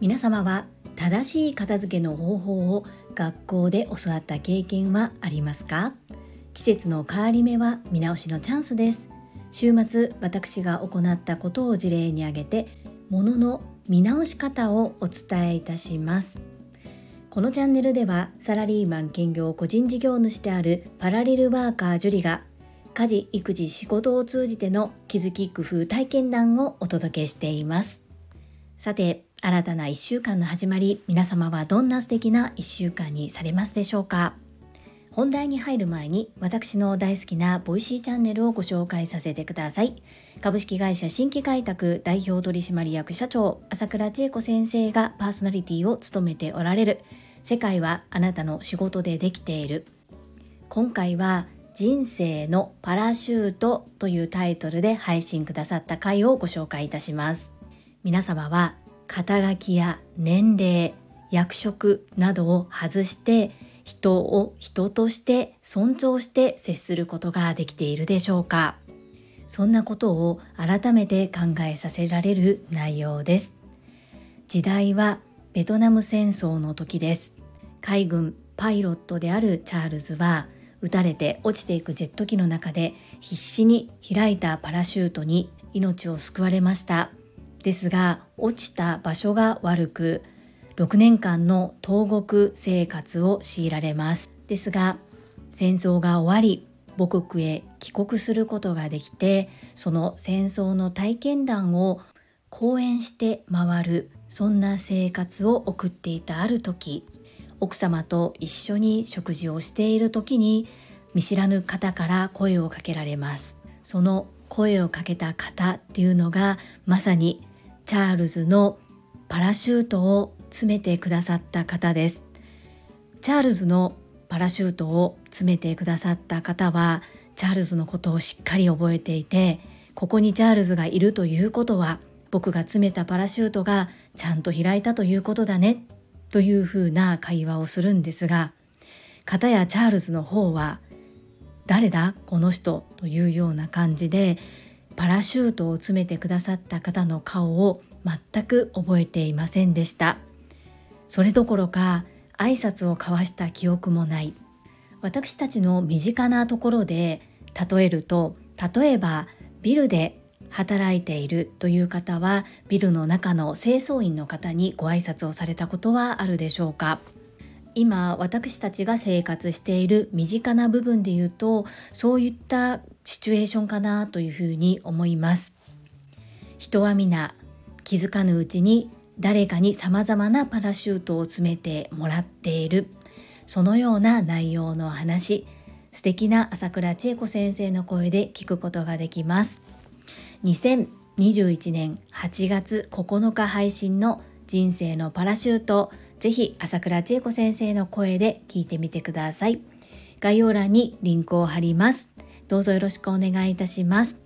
皆様は正しい片付けの方法を学校で教わった経験はありますか？季節の変わり目は見直しのチャンスです。週末私が行ったことを事例に挙げて物の見直し方をお伝えいたします。このチャンネルではサラリーマン兼業個人事業主であるパラレルワーカージュリが家事育児仕事を通じての気づき工夫体験談をお届けしています。さて新たな1週間の始まり皆様はどんな素敵な1週間にされますでしょうか？本題に入る前に私の大好きなボイシーチャンネルをご紹介させてください。株式会社新規開拓代表取締役社長朝倉千恵子先生がパーソナリティを務めておられる。世界はあなたの仕事でできている。今回は人生のパラシュートというタイトルで配信くださった回をご紹介いたします。皆様は肩書きや年齢役職などを外して人を人として尊重して接することができているでしょうか。そんなことを改めて考えさせられる内容です。時代はベトナム戦争の時です。海軍パイロットであるチャールズは撃たれて落ちていくジェット機の中で必死に開いたパラシュートに命を救われました。ですが落ちた場所が悪く6年間の投獄生活を強いられます。ですが戦争が終わり母国へ帰国することができてその戦争の体験談を講演して回るそんな生活を送っていたある時奥様と一緒に食事をしている時に見知らぬ方から声をかけられます。その声をかけた方っていうのがまさにチャールズのパラシュートを詰めてくださった方です。チャールズのパラシュートを詰めてくださった方はチャールズのことをしっかり覚えていてここにチャールズがいるということは僕が詰めたパラシュートがちゃんと開いたということだね。というふうな会話をするんですが片やチャールズの方は誰だこの人というような感じでパラシュートを詰めてくださった方の顔を全く覚えていませんでした。それどころか挨拶を交わした記憶もない。私たちの身近なところで例えると例えばビルで働いているという方はビルの中の清掃員の方にご挨拶をされたことはあるでしょうか？今私たちが生活している身近な部分で言うとそういったシチュエーションかなというふうに思います。人は皆気づかぬうちに誰かに様々なパラシュートを詰めてもらっている。そのような内容の話素敵な朝倉千恵子先生の声で聞くことができます。2021年8月9日配信の人生のパラシュートぜひ朝倉千恵子先生の声で聞いてみてください。概要欄にリンクを貼ります。どうぞよろしくお願いいたします。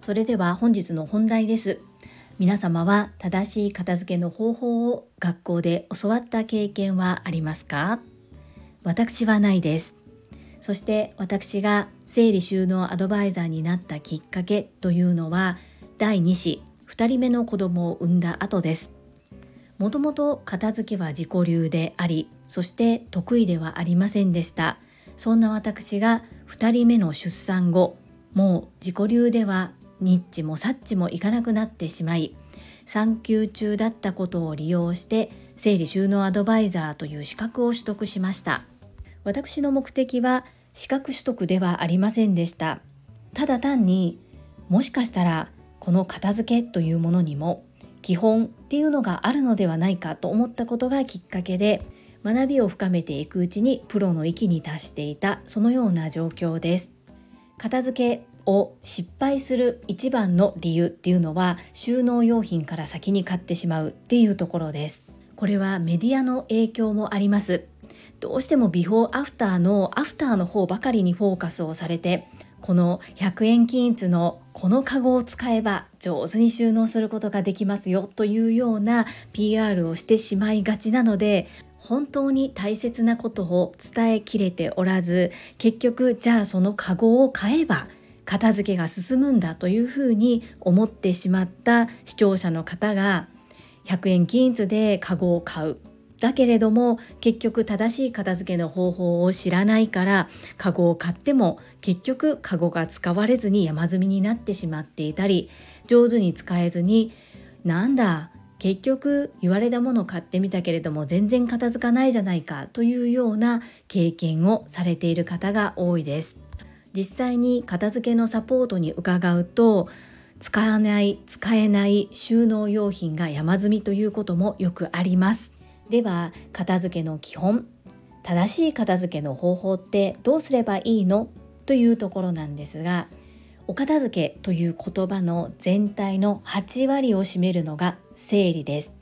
それでは本日の本題です。皆様は正しい片付けの方法を学校で教わった経験はありますか？私はないです。そして私が整理収納アドバイザーになったきっかけというのは第2子2人目の子供を産んだ後です。もともと片付けは自己流でありそして得意ではありませんでした。そんな私が2人目の出産後もう自己流ではニッチもサッチもいかなくなってしまい産休中だったことを利用して整理収納アドバイザーという資格を取得しました。私の目的は資格取得ではありませんでした。ただ単にもしかしたらこの片付けというものにも基本っていうのがあるのではないかと思ったことがきっかけで学びを深めていくうちにプロの域に達していたそのような状況です。片付けを失敗する一番の理由っていうのは収納用品から先に買ってしまうっていうところです。これはメディアの影響もあります。どうしてもビフォーアフターのアフターの方ばかりにフォーカスをされてこの100円均一のこのカゴを使えば上手に収納することができますよというような PR をしてしまいがちなので本当に大切なことを伝えきれておらず結局じゃあそのカゴを買えば片付けが進むんだというふうに思ってしまった視聴者の方が100円均一でカゴを買う。だけれども結局正しい片付けの方法を知らないからカゴを買っても結局カゴが使われずに山積みになってしまっていたり上手に使えずになんだ結局言われたもの買ってみたけれども全然片付かないじゃないかというような経験をされている方が多いです。実際に片付けのサポートに伺うと使わない使えない収納用品が山積みということもよくありますでは片付けの基本正しい片付けの方法ってどうすればいいの？というところなんですがお片付けという言葉の全体の8割を占めるのが整理です。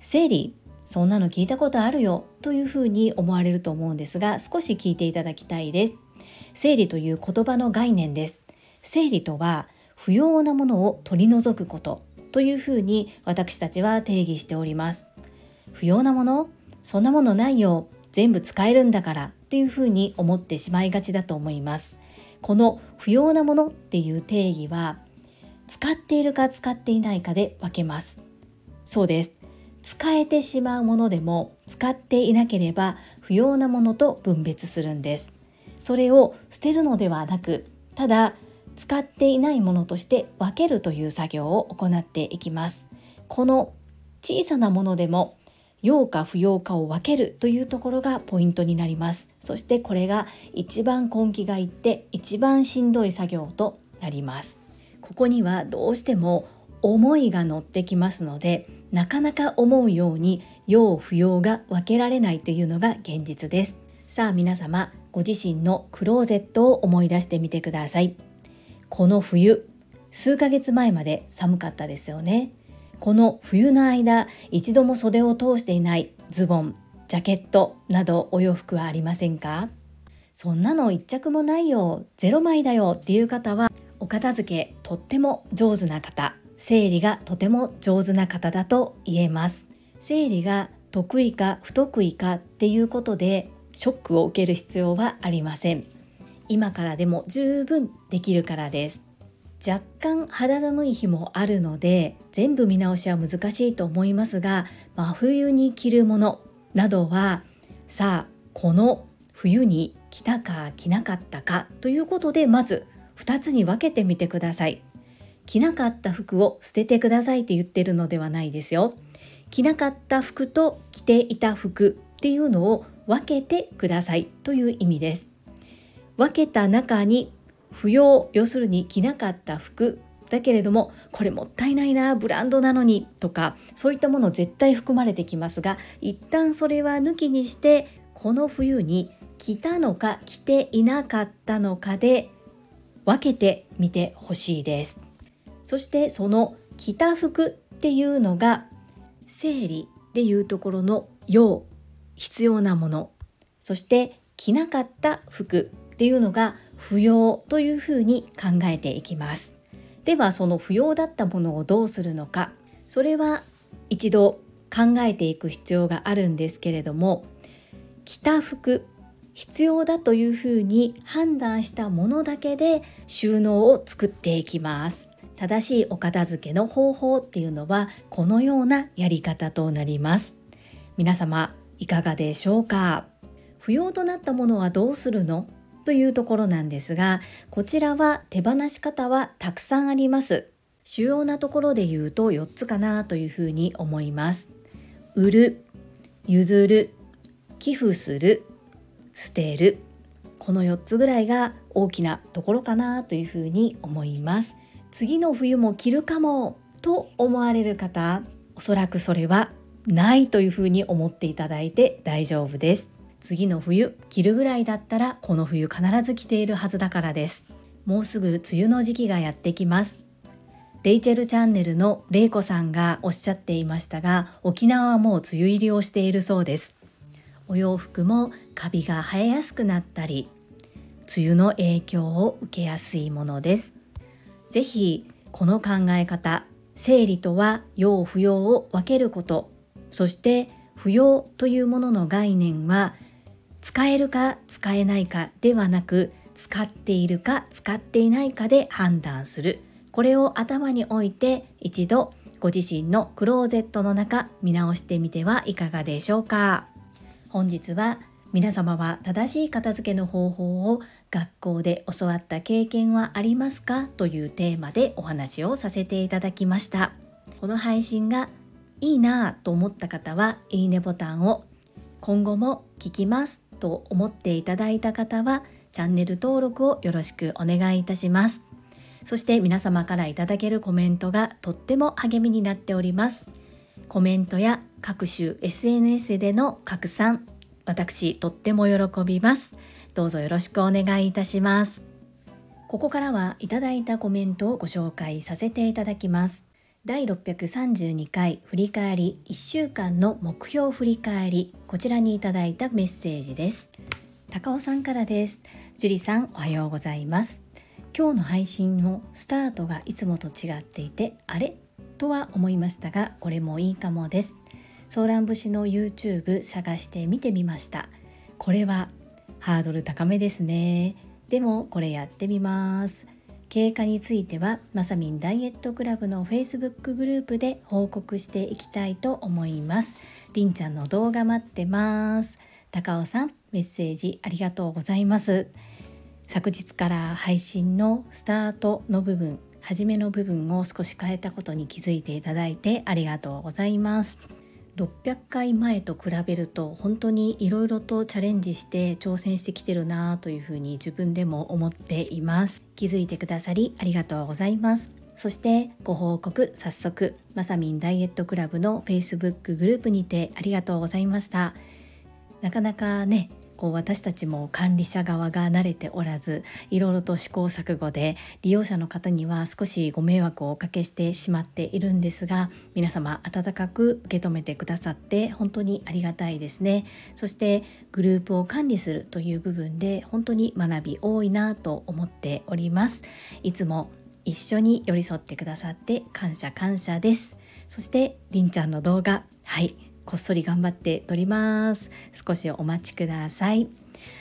整理そんなの聞いたことあるよというふうに思われると思うんですが少し聞いていただきたいです。整理という言葉の概念です。整理とは不要なものを取り除くことというふうに私たちは定義しております。不要なものそんなものないよ全部使えるんだからっていうふうに思ってしまいがちだと思います。この不要なものっていう定義は使っているか使っていないかで分けます。そうです。使えてしまうものでも使っていなければ不要なものと分別するんです。それを捨てるのではなくただ使っていないものとして分けるという作業を行っていきます。この小さなものでも用か不要かを分けるというところがポイントになります。そしてこれが一番根気がいって一番しんどい作業となります。ここにはどうしても思いが乗ってきますのでなかなか思うように用不要が分けられないというのが現実です。さあ皆様ご自身のクローゼットを思い出してみてください。この冬数ヶ月前まで寒かったですよね。この冬の間一度も袖を通していないズボンジャケットなどお洋服はありませんか？そんなの一着もないよ0枚だよっていう方はお片付けとっても上手な方整理がとても上手な方だと言えます。整理が得意か不得意かっていうことでショックを受ける必要はありません。今からでも十分できるからです。若干肌寒い日もあるので全部見直しは難しいと思いますが真冬に着るものなどはさあこの冬に着たか着なかったかということでまず2つに分けてみてください。着なかった服を捨ててくださいって言ってるのではないですよ。着なかった服と着ていた服っていうのを分けてくださいという意味です。分けた中に不要要するに着なかった服。だけれどもこれもったいないなブランドなのにとかそういったもの絶対含まれてきますが一旦それは抜きにしてこの冬に着たのか着ていなかったのかで分けてみてほしいです。そしてその着た服っていうのが生理でいうところの用必要なもの。そして着なかった服っていうのが不要というふうに考えていきます。ではその不要だったものをどうするのか。それは一度考えていく必要があるんですけれども。着た服必要だというふうに判断したものだけで収納を作っていきます。正しいお片付けの方法っていうのはこのようなやり方となります。皆様いかがでしょうか？不要となったものはどうするの？というところなんですがこちらは手放し方はたくさんあります。主要なところで言うと4つかなというふうに思います。売る譲る寄付する捨てる。この4つぐらいが大きなところかなというふうに思います。次の冬も着るかもと思われる方おそらくそれはないというふうに思っていただいて大丈夫です。次の冬着るぐらいだったらこの冬必ず着ているはずだからです。もうすぐ梅雨の時期がやってきます。レイチェルチャンネルのレイコさんがおっしゃっていましたが沖縄はもう梅雨入りをしているそうです。お洋服もカビが生えやすくなったり梅雨の影響を受けやすいものです。ぜひこの考え方生理とは要不要を分けることそして不要というものの概念は使えるか使えないかではなく使っているか使っていないかで判断する。これを頭に置いて一度ご自身のクローゼットの中見直してみてはいかがでしょうか。本日は皆様は正しい片付けの方法を学校で教わった経験はありますか？というテーマでお話をさせていただきました。この配信がいいなぁと思った方はいいねボタンを今後も聞きます。と思っていただいた方はチャンネル登録をよろしくお願いいたしますそして皆様からいただけるコメントがとっても励みになっております。コメントや各種 SNS での拡散、私とっても喜びます。どうぞよろしくお願いいたします。ここからはいただいたコメントをご紹介させていただきます。第632回振り返り。1週間の目標振り返り。こちらにいただいたメッセージです。高尾さんからです。樹里さんおはようございます。今日の配信のスタートがいつもと違っていてあれ？とは思いましたがこれもいいかもです。ソーラン節の YouTube 探して見てみました。これはハードル高めですね。でもこれやってみます。経過についてはまさみんダイエットクラブの Facebook グループで報告していきたいと思います。りんちゃんの動画待ってます。高尾さんメッセージありがとうございます。昨日から配信のスタートの部分初めの部分を少し変えたことに気づいていただいてありがとうございます。600回前と比べると本当にいろいろとチャレンジして挑戦してきてるなというふうに自分でも思っています。気づいてくださりありがとうございます。そしてご報告早速まさみんダイエットクラブの Facebook グループにてありがとうございました。なかなかねこう私たちも管理者側が慣れておらずいろいろと試行錯誤で利用者の方には少しご迷惑をおかけしてしまっているんですが皆様温かく受け止めてくださって本当にありがたいですね。そしてグループを管理するという部分で本当に学び多いなと思っております。いつも一緒に寄り添ってくださって感謝感謝です。そしてりんちゃんの動画。はい。こっそり頑張って撮ります。少しお待ちください。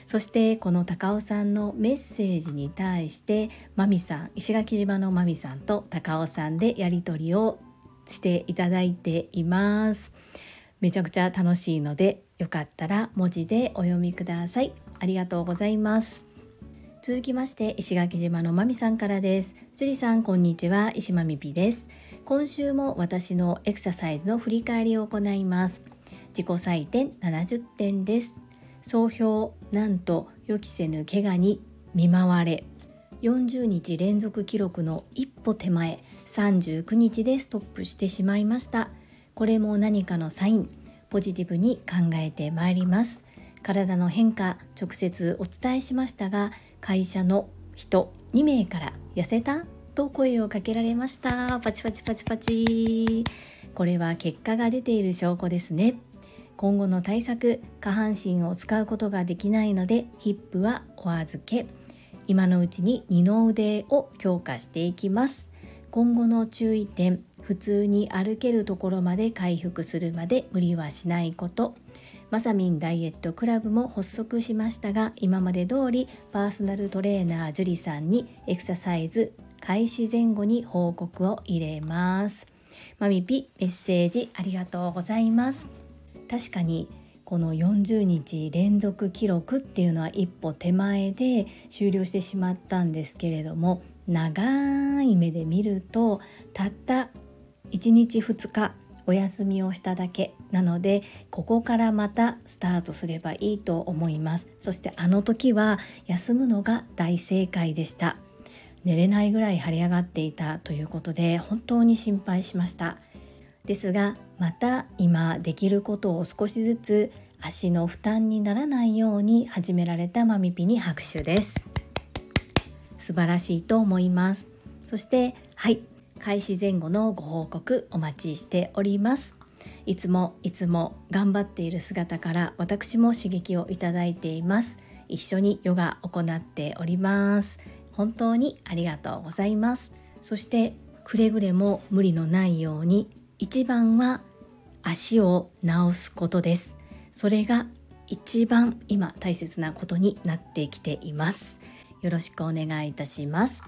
そしてこの高尾さんのメッセージに対してまみさん石垣島のまみさんと高尾さんでやり取りをしていただいています。めちゃくちゃ楽しいのでよかったら文字でお読みください。ありがとうございます。続きまして石垣島のまみさんからです。樹里さんこんにちは。石まみぴです。今週も私のエクササイズの振り返りを行います。自己採点70点です。総評なんと予期せぬ怪我に見舞われ。40日連続記録の一歩手前。39日でストップしてしまいました。これも何かのサインポジティブに考えてまいります。体の変化直接お伝えしましたが会社の人2名から痩せたと声をかけられました。パチパチパチパチ。これは結果が出ている証拠ですね。今後の対策下半身を使うことができないのでヒップはお預け。今のうちに二の腕を強化していきます。今後の注意点普通に歩けるところまで回復するまで無理はしないこと。まさみんダイエットクラブも発足しましたが今まで通りパーソナルトレーナー樹里さんにエクササイズ開始前後に報告を入れます。マミピメッセージありがとうございます。確かにこの40日連続記録っていうのは一歩手前で終了してしまったんですけれども長い目で見るとたった1日2日お休みをしただけなのでここからまたスタートすればいいと思います。そしてあの時は休むのが大正解でした。寝れないぐらい腫れ上がっていたということで本当に心配しました。ですがまた今できることを少しずつ足の負担にならないように始められたマミピに拍手です。素晴らしいと思います。そしてはい開始前後のご報告お待ちしております。いつもいつも頑張っている姿から私も刺激をいただいています。一緒にヨガ行っております。本当にありがとうございます。そしてくれぐれも無理のないように一番は足を治すことです。それが一番今大切なことになってきています。よろしくお願いいたします。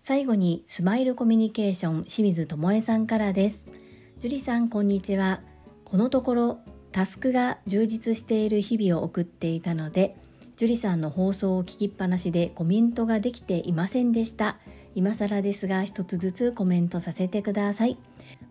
最後にスマイルコミュニケーション清水智恵さんからです。樹里さんこんにちは。このところタスクが充実している日々を送っていたので樹里さんの放送を聞きっぱなしでコメントができていませんでした。今更ですが一つずつコメントさせてください。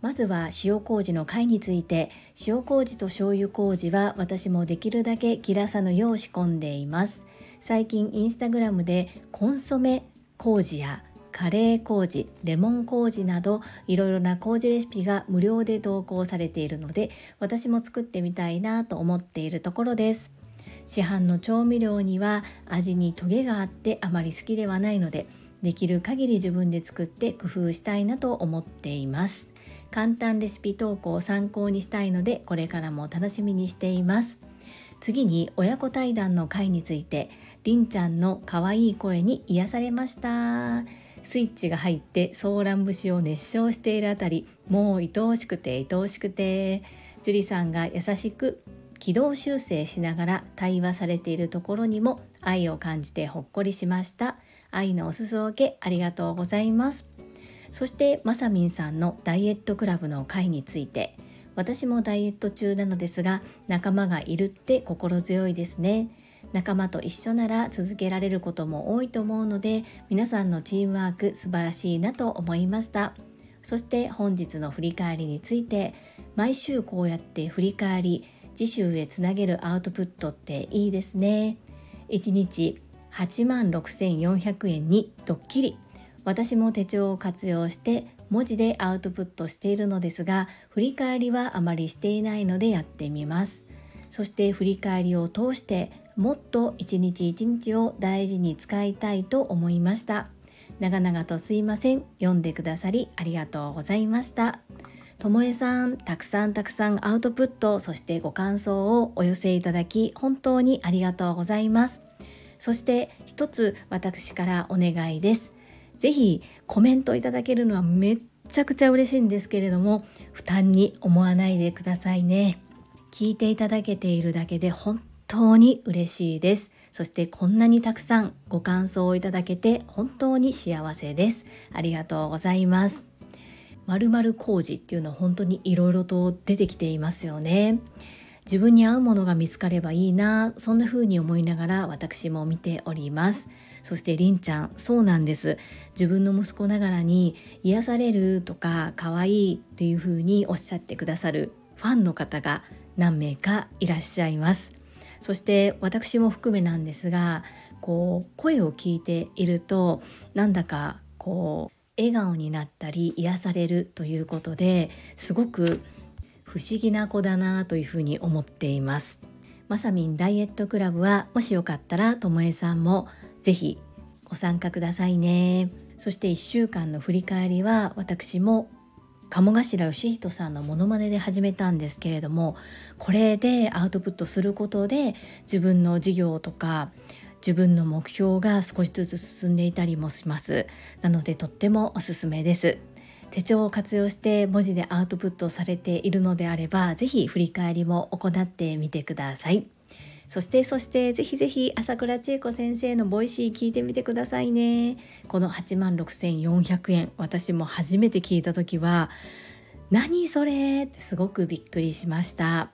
まずは塩麹の貝について塩麹と醤油麹は私もできるだけ切らさぬよう仕込んでいます。最近インスタグラムでコンソメ麹やカレー麹レモン麹などいろいろな麹レシピが無料で投稿されているので私も作ってみたいなと思っているところです。市販の調味料には味にトゲがあってあまり好きではないのでできる限り自分で作って工夫したいなと思っています。簡単レシピ投稿を参考にしたいのでこれからも楽しみにしています。次に親子対談の回についてりんちゃんの可愛い声に癒されました。スイッチが入ってソーラン節を熱唱しているあたりもう愛おしくて愛おしくて。樹里さんが優しく軌道修正しながら対話されているところにも愛を感じてほっこりしました。愛のお裾分けありがとうございます。そしてまさみんさんのダイエットクラブの会について。私もダイエット中なのですが仲間がいるって心強いですね。仲間と一緒なら続けられることも多いと思うので皆さんのチームワーク素晴らしいなと思いました。そして本日の振り返りについて毎週こうやって振り返り次週へつなげるアウトプットっていいですね。1日8万6400円にドッキリ。私も手帳を活用して文字でアウトプットしているのですが振り返りはあまりしていないのでやってみます。そして振り返りを通してもっと一日一日を大事に使いたいと思いました。長々とすいません。読んでくださりありがとうございました。ともえさんたくさんたくさんアウトプットそしてご感想をお寄せいただき本当にありがとうございます。そして一つ私からお願いです。ぜひコメントいただけるのはめっちゃくちゃ嬉しいんですけれども負担に思わないでくださいね。聞いていただけているだけで本当に嬉しいです。そしてこんなにたくさんご感想をいただけて本当に幸せです。ありがとうございます。まる工事っていうのは本当にいろいろと出てきていますよね。自分に合うものが見つかればいいなそんな風に思いながら私も見ております。そしてりんちゃんそうなんです。自分の息子ながらに癒されるとか可愛いっていう風におっしゃってくださるファンの方が何名かいらっしゃいます。そして私も含めなんですがこう声を聞いているとなんだかこう笑顔になったり癒されるということですごく不思議な子だなというふうに思っています。まさみんダイエットクラブはもしよかったらともえさんもぜひご参加くださいね。そして1週間の振り返りは私も鴨頭義人さんのモノマネで始めたんですけれどもこれでアウトプットすることで自分の事業とか自分の目標が少しずつ進んでいたりもします。なのでとってもおすすめです。手帳を活用して文字でアウトプットされているのであれば是非振り返りも行ってみてください。そしてそしてぜひぜひ朝倉千恵子先生のボイシー聞いてみてくださいね。この8万6400円私も初めて聞いた時は何それ？ってすごくびっくりしました。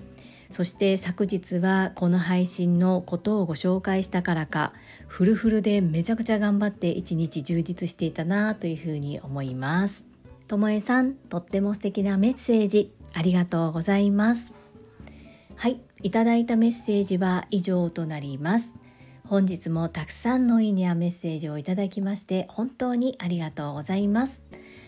そして昨日はこの配信のことをご紹介したからかフルフルでめちゃくちゃ頑張って一日充実していたなというふうに思います。ともえさんとっても素敵なメッセージありがとうございます。はいいただいたメッセージは以上となります。本日もたくさんのいいねやメッセージをいただきまして本当にありがとうございます。